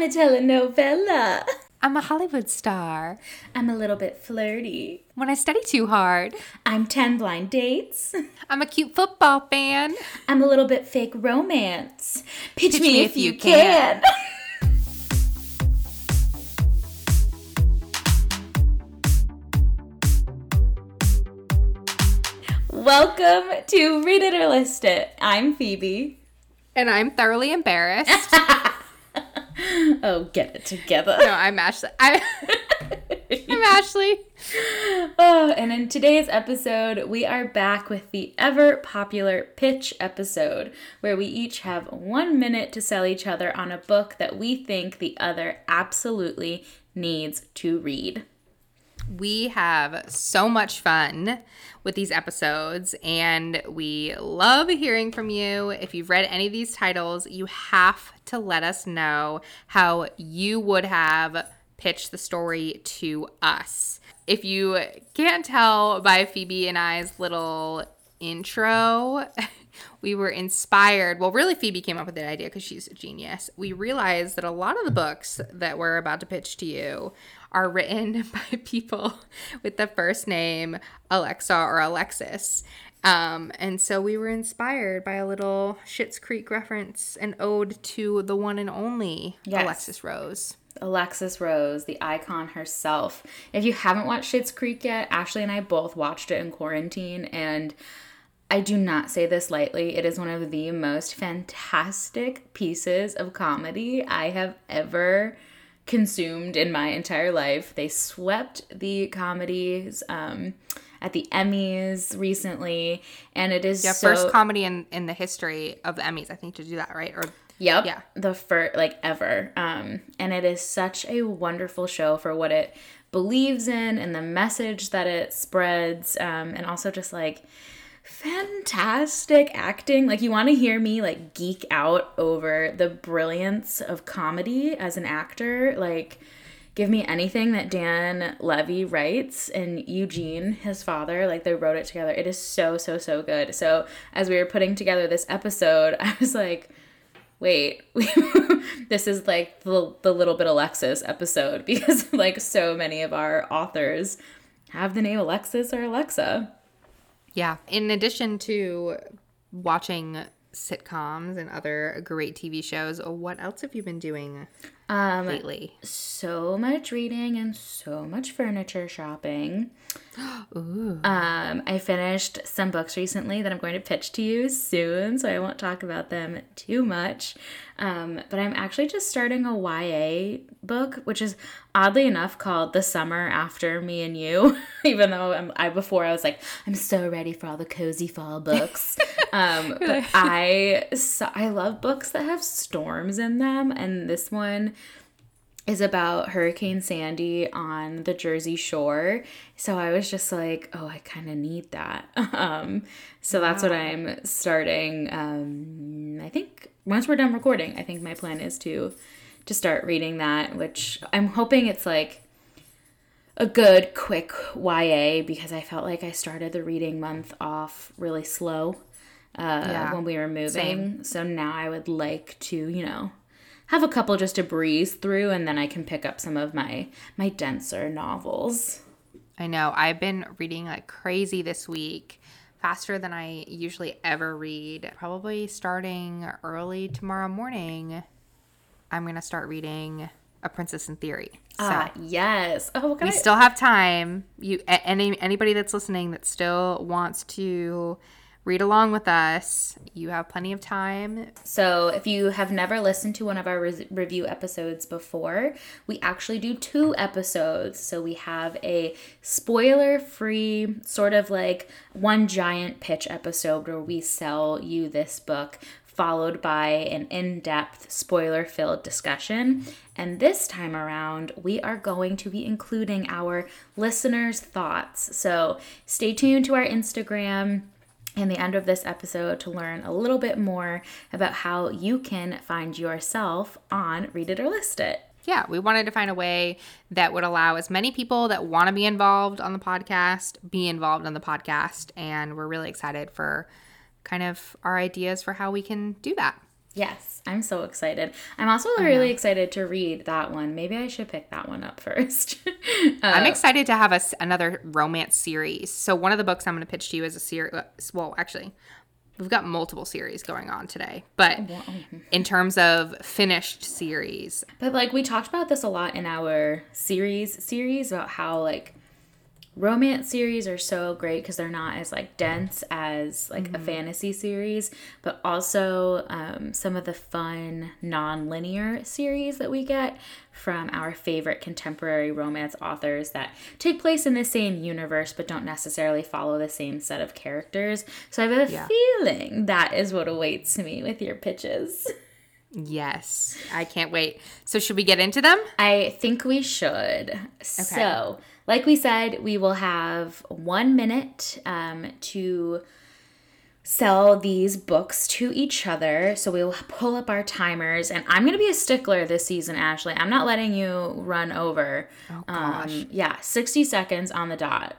I'm a telenovela. I'm a Hollywood star. I'm a little bit flirty. When I study too hard, I'm 10 blind dates. I'm a cute football fan. I'm a little bit fake romance. Pitch, Pitch me, me, if, you, you can. can. Welcome to Read It or List It. I'm Phoebe. And I'm thoroughly embarrassed. oh, get it together. No, I'm Ashley. I, I'm Ashley. Oh, and in today's episode, we are back with the ever popular pitch episode, where we each have one minute to sell each other on a book that we think the other absolutely needs to read. We have so much fun with these episodes, and we love hearing from you. If you've read any of these titles, you have to let us know how you would have pitched the story to us. If you can't tell by Phoebe and I's little intro, we were inspired. Well, really, Phoebe came up with the idea because she's a genius. We realized that a lot of the books that we're about to pitch to you are written by people with the first name Alexa or Alexis. Um, and so we were inspired by a little Schitt's Creek reference, an ode to the one and only yes. Alexis Rose. Alexis Rose, the icon herself. If you haven't watched Schitt's Creek yet, Ashley and I both watched it in quarantine, and I do not say this lightly. It is one of the most fantastic pieces of comedy I have ever consumed in my entire life. They swept the comedies um, at the Emmys recently, and it is yeah so, first comedy in in the history of the Emmys. I think to do that right or. Yep. Yeah. The first, like ever. Um, and it is such a wonderful show for what it believes in and the message that it spreads. Um, and also just like, fantastic acting. Like you want to hear me like geek out over the brilliance of comedy as an actor. Like give me anything that Dan Levy writes and Eugene, his father, like they wrote it together. It is so so so good. So as we were putting together this episode, I was like wait, this is like the, the little bit Alexis episode because like so many of our authors have the name Alexis or Alexa. Yeah. In addition to watching sitcoms and other great TV shows, what else have you been doing um, lately? So much reading and so much furniture shopping. Ooh. Um, I finished some books recently that I'm going to pitch to you soon, so I won't talk about them too much. Um, but I'm actually just starting a YA book, which is oddly enough called The Summer After Me and You. Even though I'm, I before I was like, I'm so ready for all the cozy fall books. um, but I so, I love books that have storms in them, and this one is about Hurricane Sandy on the Jersey Shore. So I was just like, oh, I kind of need that. Um, so wow. that's what I'm starting. Um, I think once we're done recording, I think my plan is to to start reading that, which I'm hoping it's like a good quick YA because I felt like I started the reading month off really slow uh, yeah, when we were moving. Same. So now I would like to, you know, have a couple just to breeze through and then I can pick up some of my my denser novels. I know. I've been reading like crazy this week, faster than I usually ever read. Probably starting early tomorrow morning, I'm going to start reading A Princess in Theory. So ah, yes. Oh, we I... We still have time. You any anybody that's listening that still wants to read along with us. You have plenty of time. So, if you have never listened to one of our re- review episodes before, we actually do two episodes. So, we have a spoiler free, sort of like one giant pitch episode where we sell you this book. Followed by an in depth, spoiler filled discussion. And this time around, we are going to be including our listeners' thoughts. So stay tuned to our Instagram in the end of this episode to learn a little bit more about how you can find yourself on Read It or List It. Yeah, we wanted to find a way that would allow as many people that want to be involved on the podcast be involved on the podcast. And we're really excited for kind of our ideas for how we can do that. Yes, I'm so excited. I'm also really excited to read that one. Maybe I should pick that one up first. Uh, I'm excited to have a another romance series. So one of the books I'm going to pitch to you is a series. Uh, well, actually, we've got multiple series going on today, but oh, in terms of finished series, But like we talked about this a lot in our series series about how like romance series are so great because they're not as like dense as like a fantasy series, but also um, some of the fun non-linear series that we get from our favorite contemporary romance authors that take place in the same universe but don't necessarily follow the same set of characters. So I have a Yeah. feeling that is what awaits me with your pitches. yes, I can't wait. So should we get into them? I think we should. So, like we said, we will have one minute um, to sell these books to each other. So, we will pull up our timers. And I'm going to be a stickler this season, Ashley. I'm not letting you run over. Oh, gosh. Um, yeah, 60 seconds on the dot.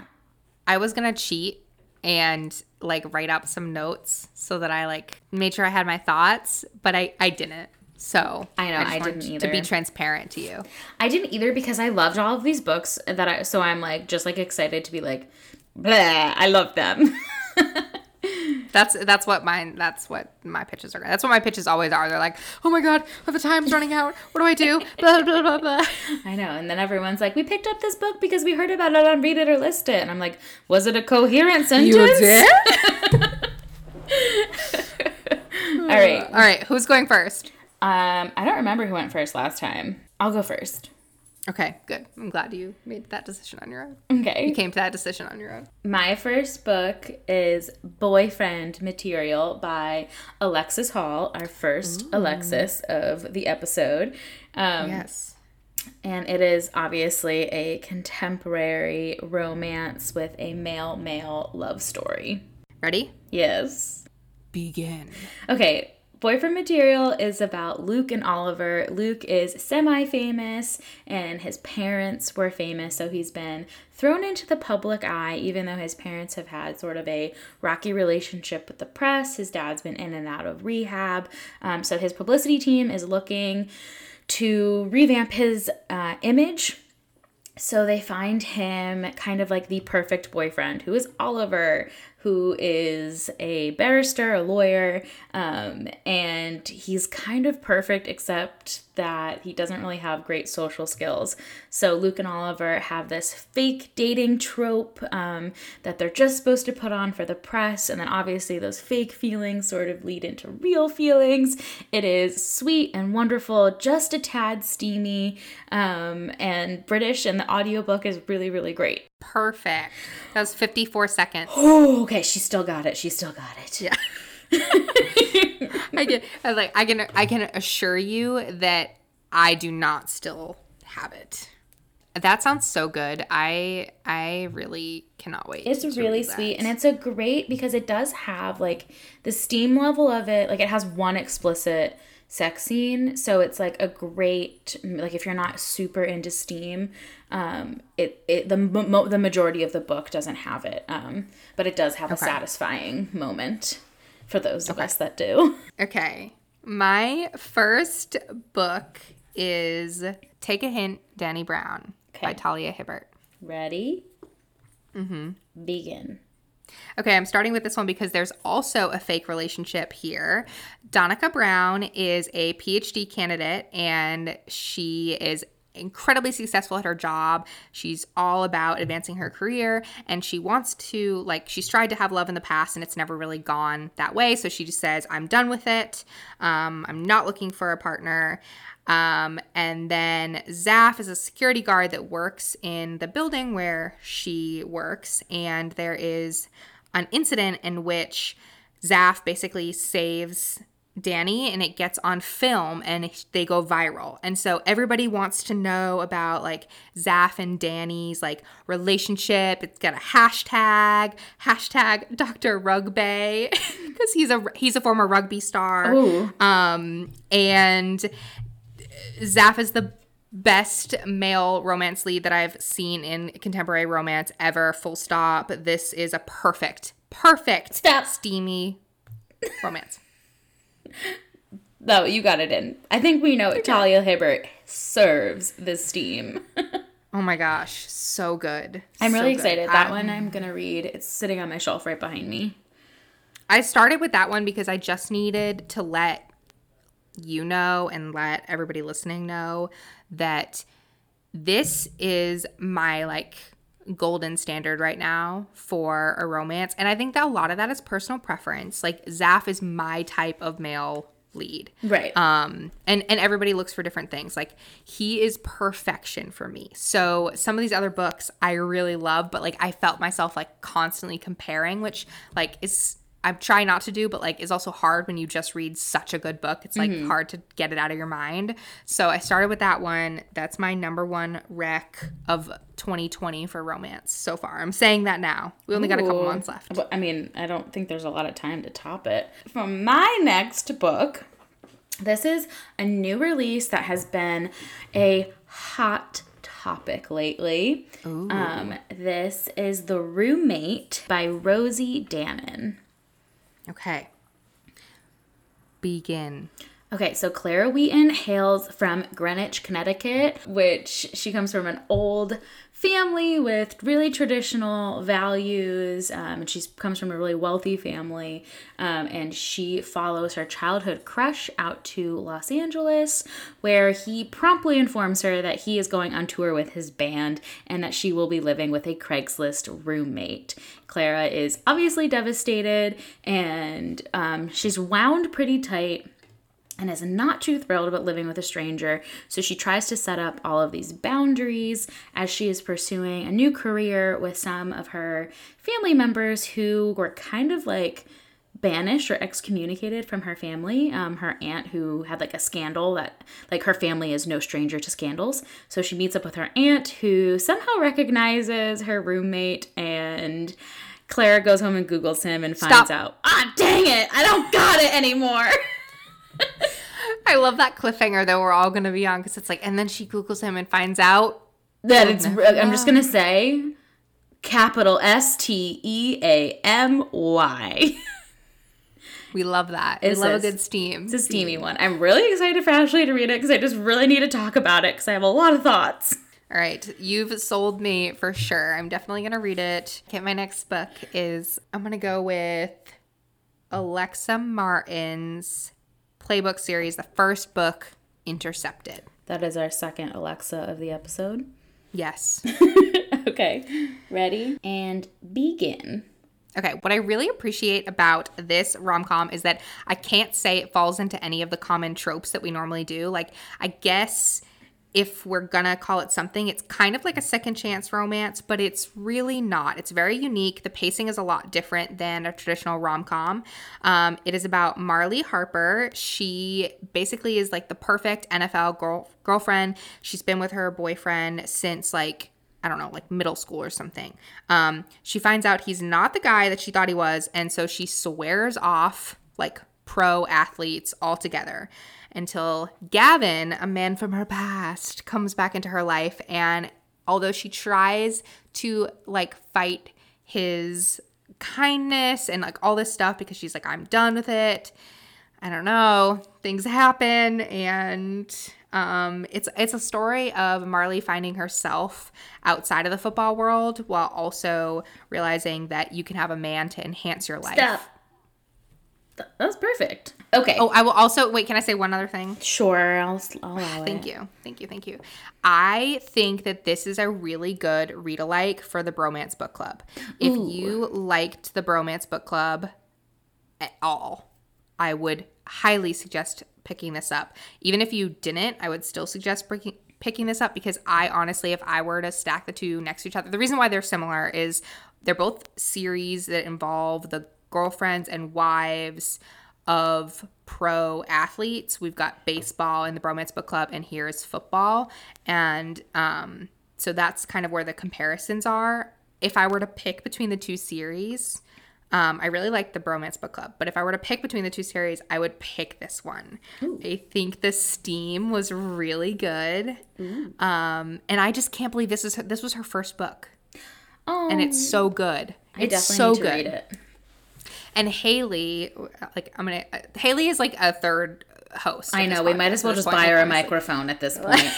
I was gonna cheat and like write up some notes so that I like made sure I had my thoughts, but I I didn't. So I know, just I didn't To be transparent to you. I didn't either because I loved all of these books that I, so I'm like, just like excited to be like, blah, I love them. That's that's what mine. That's what my pitches are. That's what my pitches always are. They're like, oh my god, the time's running out. What do I do? Blah blah blah blah. I know. And then everyone's like, we picked up this book because we heard about it on Read It or List It. And I'm like, was it a coherent sentence? You did. All right. All right, who's going first? Um, I don't remember who went first last time. I'll go first. Okay, good. I'm glad you made that decision on your own. Okay. You came to that decision on your own. My first book is Boyfriend Material by Alexis Hall, our first Alexis of the episode. Um, Yes. And it is obviously a contemporary romance with a male male love story. Ready? Yes. Begin. Okay, Boyfriend Material is about Luke and Oliver. Luke is semi famous, and his parents were famous, so he's been thrown into the public eye, even though his parents have had sort of a rocky relationship with the press. His dad's been in and out of rehab. Um, so his publicity team is looking to revamp his uh, image so they find him kind of like the perfect boyfriend, who is Oliver, who is a barrister, a lawyer, um, and he's kind of perfect, except that he doesn't really have great social skills. So Luke and Oliver have this fake dating trope um, that they're just supposed to put on for the press, and then obviously those fake feelings sort of lead into real feelings. It is sweet and wonderful, just a tad steamy, um, and British, and the audiobook is really, really great. Perfect. That was 54 seconds. Oh, okay, she still got it. She still got it. Yeah. I can I was like I can I can assure you that I do not still have it. That sounds so good. I I really cannot wait. It's really sweet and it's a great because it does have like the steam level of it. Like it has one explicit sex scene, so it's like a great like if you're not super into steam, um, it it the mo- the majority of the book doesn't have it, um, but it does have a satisfying moment for those of us that do. Okay. My first book is Take a Hint, Dani Brown by Talia Hibbert. Ready? Mm-hmm. Begin. Okay, I'm starting with this one because there's also a fake relationship here. Danika Brown is a PhD candidate and she is incredibly successful at her job. She's all about advancing her career and she wants to, like, she's tried to have love in the past and it's never really gone that way. So she just says, I'm done with it. Um, I'm not looking for a partner. Um, and then Zaf is a security guard that works in the building where she works. And there is an incident in which Zaf basically saves Dani and it gets on film and they go viral. And so everybody wants to know about like Zaf and Dani's like relationship. It's got a hashtag, hashtag Dr. Rugby because he's a he's a former rugby star. Ooh. Um and Zaf is the best male romance lead that I've seen in contemporary romance ever. Full stop. This is a perfect, perfect, Stop. steamy romance. Though you got it in. I think we know Talia Hibbert serves the steam. oh my gosh, so good. I'm really So good. excited. That I- one um, I'm gonna read. It's sitting on my shelf right behind me. I started with that one because I just needed to let you know and let everybody listening know that this is my like golden standard right now for a romance. And I think that a lot of that is personal preference. Like Zaf is my type of male lead. Right. Um and and everybody looks for different things. Like he is perfection for me. So some of these other books I really love, but like I felt myself like constantly comparing, which like is I'm trying not to do, but like is also hard when you just read such a good book. It's like hard to get it out of your mind. So I started with that one. That's my number one rec of 2020 for romance so far. I'm saying that now. We only got a couple months left. But, I mean, I don't think there's a lot of time to top it. From my next book, this is a new release that has been a hot topic lately. Um, this is The Roommate by Rosie Danan. Okay. Begin. Okay, so Clara Wheaton hails from Greenwich, Connecticut, which she comes from an old family with really traditional values. Um, and she comes from a really wealthy family. Um, and she follows her childhood crush out to Los Angeles, where he promptly informs her that he is going on tour with his band and that she will be living with a Craigslist roommate. Clara is obviously devastated and um, she's wound pretty tight and is not too thrilled about living with a stranger. So she tries to set up all of these boundaries as she is pursuing a new career with some of her family members who were kind of like banished or excommunicated from her family. Um, her aunt, who had like a scandal that, like, her family is no stranger to scandals. So she meets up with her aunt, who somehow recognizes her roommate, and Clara goes home and Googles him and finds Stop. out, ah, dang it, I don't got it anymore. I love that cliffhanger that we're all going to be on because it's like, and then she Googles him and finds out. that it's I'm just gonna say capital S T E A M Y. We love that. It's we love a- a good steam. It's a steamy one. I'm really excited for Ashley to read it because I just really need to talk about it because I have a lot of thoughts. All right, you've sold me for sure. I'm definitely going to read it. Okay, my next book is I'm going to go with Alexa Martin's playbook series, the first book, Intercepted. That is our second Alexa of the episode. Yes. okay, ready and begin. Okay, what I really appreciate about this rom com is that I can't say it falls into any of the common tropes that we normally do. Like, I guess if we're gonna call it something, it's kind of like a second chance romance, but it's really not. It's very unique. The pacing is a lot different than a traditional rom com. Um, it is about Marley Harper. She basically is like the perfect NFL girl- girlfriend. She's been with her boyfriend since like I don't know, like middle school or something. Um, she finds out he's not the guy that she thought he was, and so she swears off like pro athletes altogether until Gavin, a man from her past, comes back into her life. And although she tries to like fight his kindness and like all this stuff because she's like, I'm done with it. I don't know, things happen and um, it's it's a story of Marley finding herself outside of the football world while also realizing that you can have a man to enhance your life. Stop. Th- That's perfect. Okay. Oh, I will also wait. Can I say one other thing? sure. I'll, I'll allow Thank it. you, thank you, thank you. I think that this is a really good read alike for the Bromance Book Club. If you liked the Bromance Book Club at all, I would highly suggest picking this up. Even if you didn't, I would still suggest picking picking this up because I honestly, if I were to stack the two next to each other, the reason why they're similar is they're both series that involve the girlfriends and wives of pro athletes. We've got baseball in the Bromance Book Club, and here is football. And um, so that's kind of where the comparisons are. If I were to pick between the two series, um, I really like the Bromance Book Club, but if I were to pick between the two series, I would pick this one. I think the steam was really good, um, and I just can't believe this is her, this was her first book, Oh, and it's so good. I it's definitely so need to good. read it. And Haley, like I'm gonna, Haley is like a third host. I know. We might as well just buy her a microphone at this point.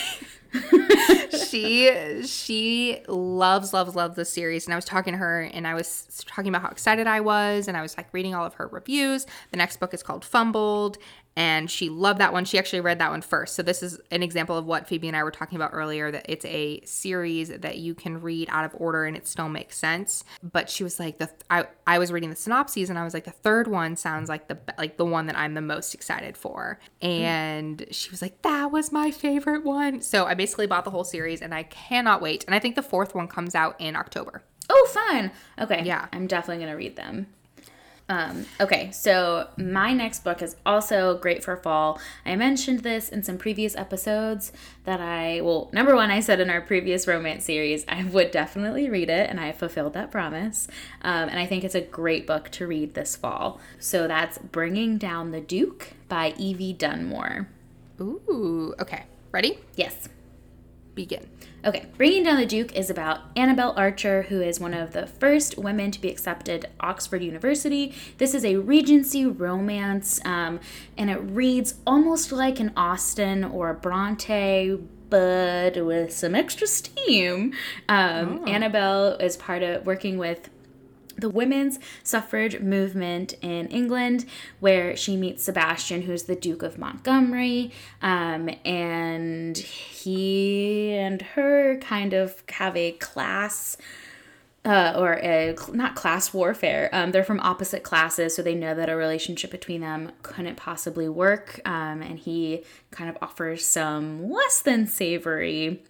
she she loves loves loves the series and i was talking to her and i was talking about how excited i was and i was like reading all of her reviews the next book is called fumbled and she loved that one. She actually read that one first. So this is an example of what Phoebe and I were talking about earlier that it's a series that you can read out of order and it still makes sense. But she was like the I I was reading the synopses and I was like the third one sounds like the like the one that I'm the most excited for. And she was like that was my favorite one. So I basically bought the whole series and I cannot wait. And I think the fourth one comes out in October. Oh, fun. Okay. Yeah. I'm definitely going to read them. Um, okay, so my next book is also great for fall. I mentioned this in some previous episodes that I, well, number one, I said in our previous romance series, I would definitely read it, and I fulfilled that promise. Um, and I think it's a great book to read this fall. So that's Bringing Down the Duke by Evie Dunmore. Ooh, okay. Ready? Yes. Begin. Okay, Bringing Down the Duke is about Annabelle Archer, who is one of the first women to be accepted Oxford University. This is a Regency romance, um, and it reads almost like an Austen or a Bronte, but with some extra steam. Um, oh. Annabelle is part of working with the women's suffrage movement in England, where she meets Sebastian, who's the Duke of Montgomery, um, and he and her kind of have a class. Uh, or a, not class warfare. Um, they're from opposite classes, so they know that a relationship between them couldn't possibly work. Um, and he kind of offers some less than savory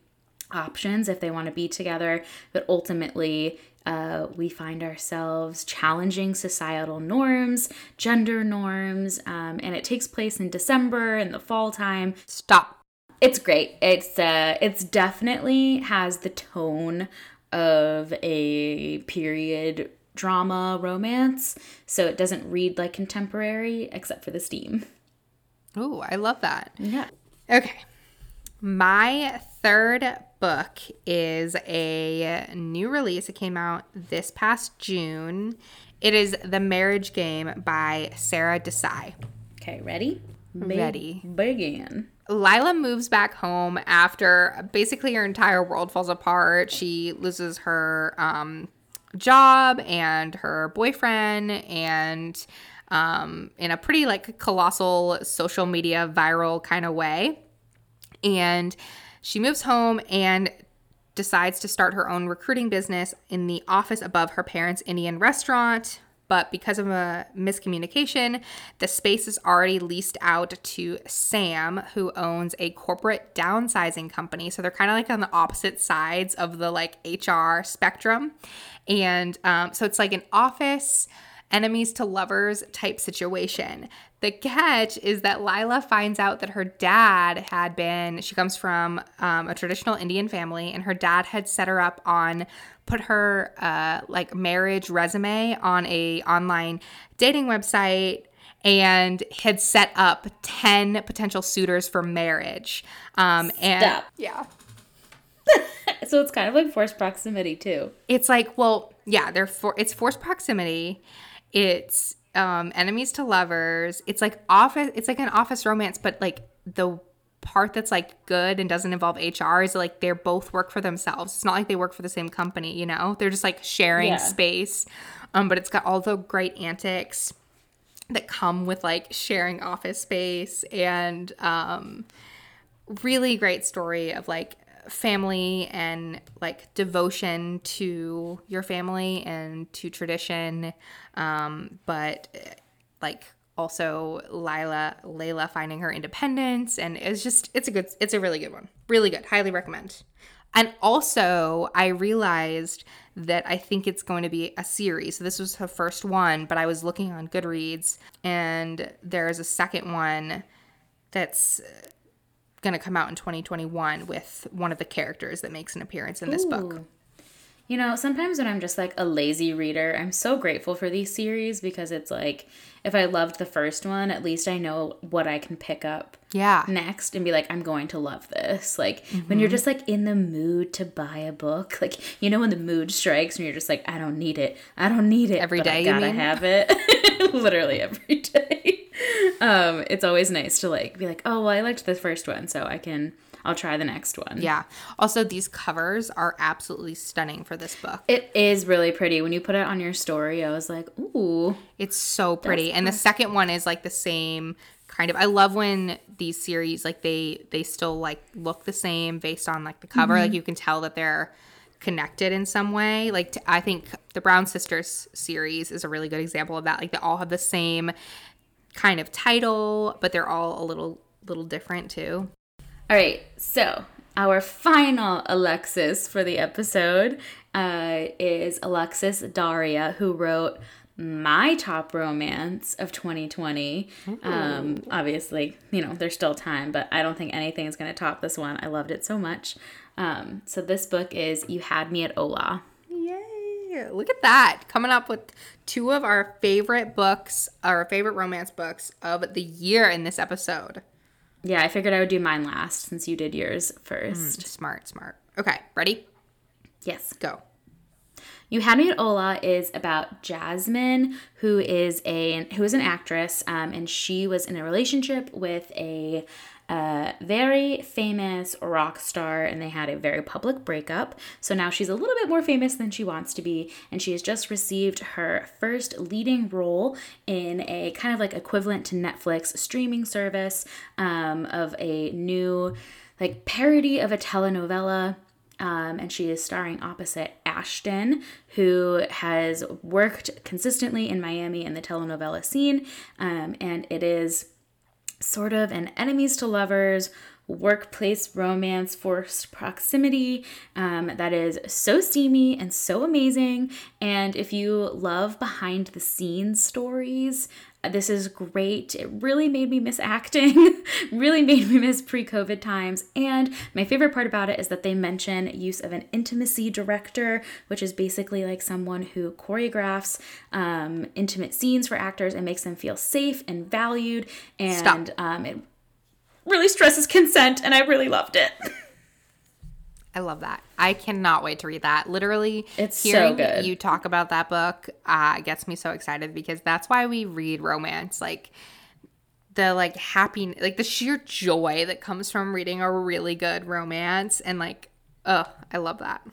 options if they want to be together, but ultimately uh, we find ourselves challenging societal norms, gender norms, um, and it takes place in December in the fall time. Stop. It's great. It's uh, it's definitely has the tone of a period drama romance, so it doesn't read like contemporary except for the steam. Oh, I love that. Yeah. Okay. My third book is a new release. It came out this past June. It is The Marriage Game by Sara Desai. Okay, ready? ready. Begin. Lila moves back home after basically her entire world falls apart. She loses her um, job and her boyfriend, and um, in a pretty like colossal social media viral kind of way. And she moves home and decides to start her own recruiting business in the office above her parents' Indian restaurant. But because of a miscommunication, the space is already leased out to Sam, who owns a corporate downsizing company. So they're kind of like on the opposite sides of the like HR spectrum. And um, so it's like an office enemies to lovers type situation. The catch is that Lila finds out that her dad had been, she comes from um, a traditional Indian family, and her dad had set her up on, put her uh, like marriage resume on a online dating website and had set up 10 potential suitors for marriage. Um, and Stop. yeah. so it's kind of like forced proximity too. It's like, well, yeah, they're for it's forced proximity. It's um, enemies to lovers. It's like office. It's like an office romance, but like the part that's like good and doesn't involve HR is like they're both work for themselves. It's not like they work for the same company, you know? They're just like sharing yeah. space. Um, but it's got all the great antics that come with like sharing office space and um really great story of like family and like devotion to your family and to tradition um, but like also Lila Layla finding her independence and it's just it's a good it's a really good one. Really good. Highly recommend. And also I realized that I think it's going to be a series. So this was her first one, but I was looking on Goodreads and there's a second one that's going to come out in 2021 with one of the characters that makes an appearance in this Ooh. book. You know, sometimes when I'm just like a lazy reader, I'm so grateful for these series because it's like if I loved the first one, at least I know what I can pick up yeah next and be like I'm going to love this. Like mm-hmm. when you're mm-hmm. just like in the mood to buy a book, like you know when the mood strikes and you're just like I don't need it. I don't need it every day. I gotta have it. Literally every day. Um, it's always nice to like be like, oh, well, I liked the first one, so I can I'll try the next one. Yeah. Also, these covers are absolutely stunning for this book. It is really pretty. When you put it on your story, I was like, ooh. It's so pretty. and the second one is like the same kind of I love when these series like they they still like look the same based on like the cover. Mm-hmm. Like you can tell that they're connected in some way. Like t- I think the Brown Sisters series is a really good example of that. Like they all have the same kind of title, but they're all a little little different too. All right, so our final Alexis for the episode uh, is Alexis Daria, who wrote my top romance of 2020. Um, obviously, you know, there's still time, but I don't think anything is going to top this one. I loved it so much. Um, so this book is You Had Me at Hola. Look at that. Coming up with two of our favorite books, our favorite romance books of the year in this episode. Yeah, I figured I would do mine last since you did yours first. Mm, smart, smart. Okay, ready? Yes. Go. You Had Me at Hola is about Jasmine, who is a who is an actress, um, and she was in a relationship with a a very famous rock star and they had a very public breakup. So now she's a little bit more famous than she wants to be, and she has just received her first leading role in a kind of like equivalent to Netflix streaming service um, of a new like parody of a telenovela. Um, and she is starring opposite Ashton, who has worked consistently in Miami in the telenovela scene. Um, and it is sort of an enemies to lovers workplace romance forced proximity um, that is so steamy and so amazing. And if you love behind the scenes stories this is great. It really made me miss acting, really made me miss pre COVID times. And my favorite part about it is that they mention use of an intimacy director, which is basically like someone who choreographs um, intimate scenes for actors and makes them feel safe and valued. And um, it really stresses consent, and I really loved it. I love that. I cannot wait to read that. Literally, it's hearing so good. you talk about that book uh, gets me so excited because that's why we read romance. Like the like happy, like the sheer joy that comes from reading a really good romance, and like, oh, I love that.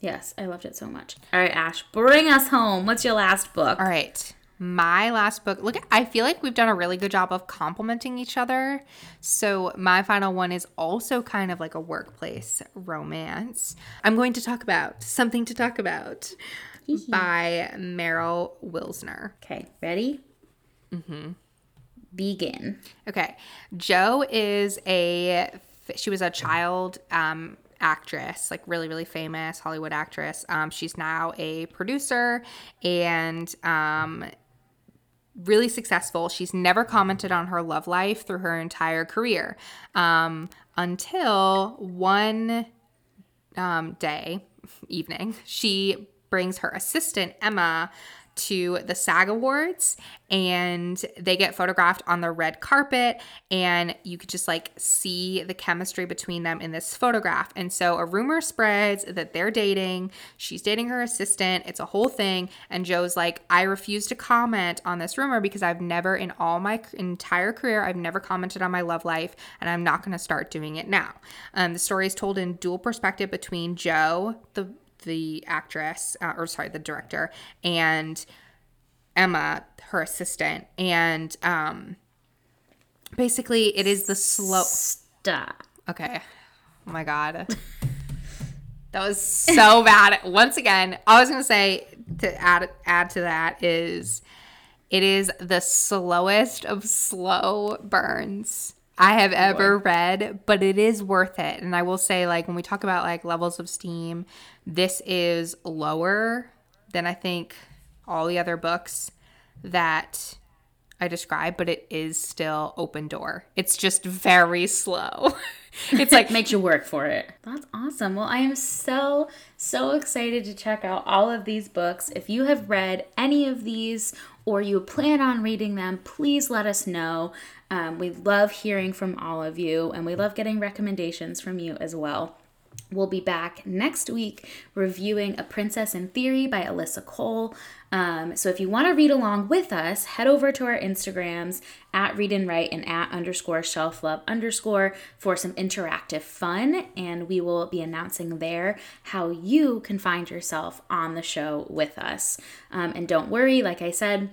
Yes, I loved it so much. All right, Ash, bring us home. What's your last book? All right my last book look i feel like we've done a really good job of complementing each other. So my final one is also kind of like a workplace romance. I'm going to talk about something to talk about by meryl wilsner. Okay ready? Mm-hmm. Begin. Okay Jo is a she was a child um actress, like really, really famous Hollywood actress. Um, she's now a producer and um, really successful. She's never commented on her love life through her entire career um, until one um, day, evening, she brings her assistant, Emma, to the SAG Awards and they get photographed on the red carpet and you could just like see the chemistry between them in this photograph. And so a rumor spreads that they're dating. She's dating her assistant. It's a whole thing and Jo's like, "I refuse to comment on this rumor because I've never in all my entire career I've never commented on my love life and I'm not going to start doing it now." Um, the story is told in dual perspective between Jo, the the actress, uh, or sorry, the director, and Emma, her assistant. And um, basically, it is the slow. Stop. Okay. Oh my God. that was so bad. Once again, I was going to say to add, add to that is it is the slowest of slow burns I have ever read, but it is worth it. And I will say, like, when we talk about like levels of steam, this is lower than I think all the other books that I described, but it is still open door. It's just very slow. it's like makes you work for it. That's awesome. Well, I am so so excited to check out all of these books. If you have read any of these or you plan on reading them, please let us know. Um, we love hearing from all of you and we love getting recommendations from you as well. We'll be back next week reviewing A Princess in Theory by Alyssa Cole. Um, so if you want to read along with us, head over to our Instagrams at Read and Write and at underscore shelf love underscore for some interactive fun. And we will be announcing there how you can find yourself on the show with us. Um, and don't worry, like I said,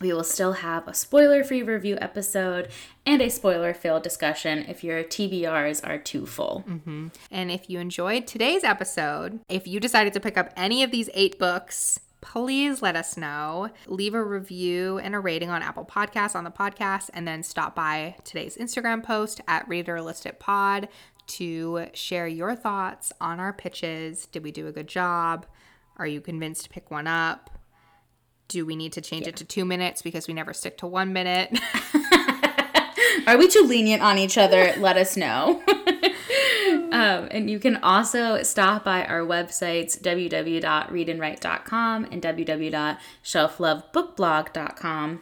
we will still have a spoiler free review episode and a spoiler filled discussion if your TBRs are too full. Mm-hmm. And if you enjoyed today's episode, if you decided to pick up any of these eight books, please let us know. Leave a review and a rating on Apple Podcasts on the podcast, and then stop by today's Instagram post at Readerlistic Pod to share your thoughts on our pitches. Did we do a good job? Are you convinced to pick one up? Do we need to change yeah. it to two minutes because we never stick to one minute? Are we too lenient on each other? Let us know. um, and you can also stop by our websites, www.readandwrite.com and www.shelflovebookblog.com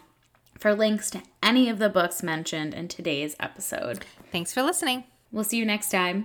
for links to any of the books mentioned in today's episode. Thanks for listening. We'll see you next time.